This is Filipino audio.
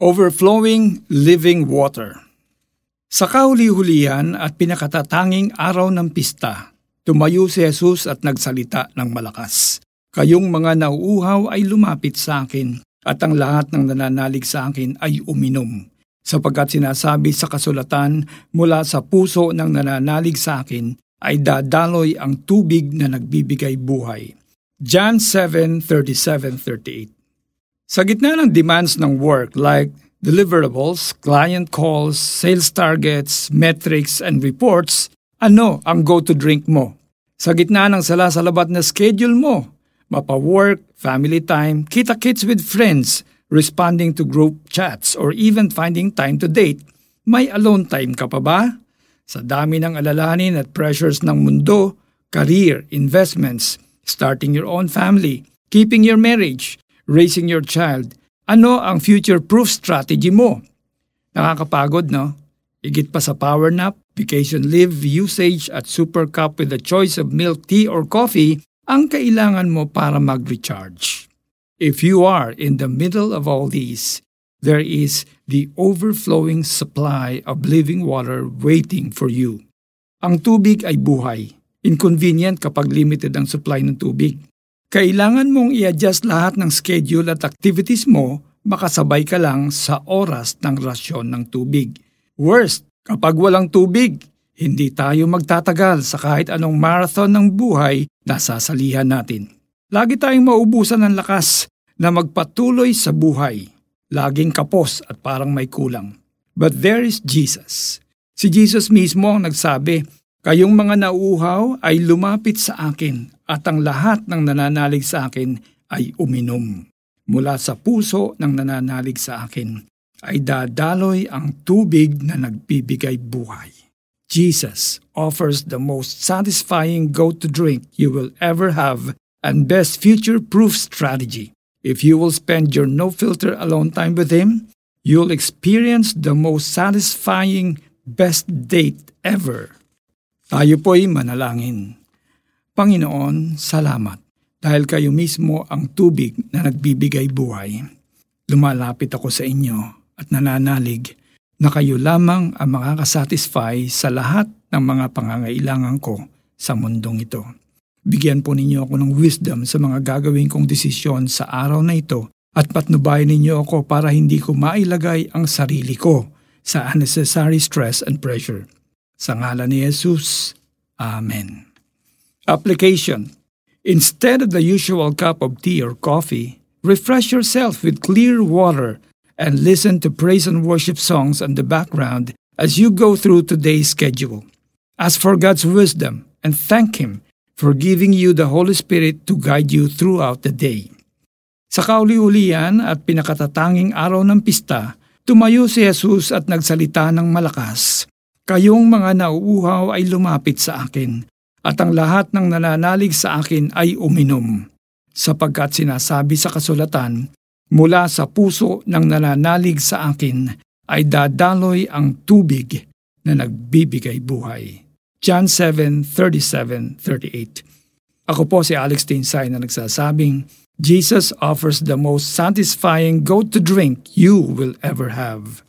Overflowing Living Water Sa kahuli-hulihan at pinakatatanging araw ng pista, tumayo si Jesus at nagsalita ng malakas. Kayong mga nauuhaw ay lumapit sa akin, at ang lahat ng nananalig sa akin ay uminom. Sapagkat sinasabi sa kasulatan, mula sa puso ng nananalig sa akin ay dadaloy ang tubig na nagbibigay buhay. John 7:37-38 Sa gitna ng demands ng work like deliverables, client calls, sales targets, metrics, and reports, ano ang go-to-drink mo? Sa gitna ng salasalabat na schedule mo, mapa-work, family time, kita-kits with friends, responding to group chats, or even finding time to date, may alone time ka pa ba? Sa dami ng alalahanin at pressures ng mundo, career, investments, starting your own family, keeping your marriage, raising your child, ano ang future-proof strategy mo? Nakakapagod, no? Igit pa sa power nap, vacation leave usage at super cup with a choice of milk, tea, or coffee ang kailangan mo para mag-recharge. If you are in the middle of all these, there is the overflowing supply of living water waiting for you. Ang tubig ay buhay. Inconvenient kapag limited ang supply ng tubig. Kailangan mong i-adjust lahat ng schedule at activities mo makasabay ka lang sa oras ng rasyon ng tubig. Worst, kapag walang tubig, hindi tayo magtatagal sa kahit anong marathon ng buhay na sasalihan natin. Lagi tayong maubusan ng lakas na magpatuloy sa buhay. Laging kapos at parang may kulang. But there is Jesus. Si Jesus mismo ang nagsabi, Kayong mga nauuhaw ay lumapit sa akin at ang lahat ng nananalig sa akin ay uminom. Mula sa puso ng nananalig sa akin ay dadaloy ang tubig na nagbibigay buhay. Jesus offers the most satisfying go-to drink you will ever have and best future-proof strategy. If you will spend your no-filter alone time with Him, you'll experience the most satisfying best date ever. Tayo po'y manalangin. Panginoon, salamat dahil kayo mismo ang tubig na nagbibigay buhay. Lumalapit ako sa inyo at nananalig na kayo lamang ang makakasatisfy sa lahat ng mga pangangailangan ko sa mundong ito. Bigyan po ninyo ako ng wisdom sa mga gagawin kong desisyon sa araw na ito at patnubayan ninyo ako para hindi ko mailagay ang sarili ko sa unnecessary stress and pressure. Sa ngala ni Jesus, Amen. Application Instead of the usual cup of tea or coffee, refresh yourself with clear water and listen to praise and worship songs on the background as you go through today's schedule. Ask for God's wisdom and thank Him for giving you the Holy Spirit to guide you throughout the day. Sa kauli-ulian at pinakatatanging araw ng pista, tumayo si Jesus at nagsalita ng malakas. Kayong mga nauuhaw ay lumapit sa akin, at ang lahat ng nananalig sa akin ay uminom. Sapagkat sinasabi sa kasulatan, mula sa puso ng nananalig sa akin ay dadaloy ang tubig na nagbibigay buhay. John 7:37-38. Ako po si Alex Tinsay na nagsasabing, Jesus offers the most satisfying go-to drink you will ever have.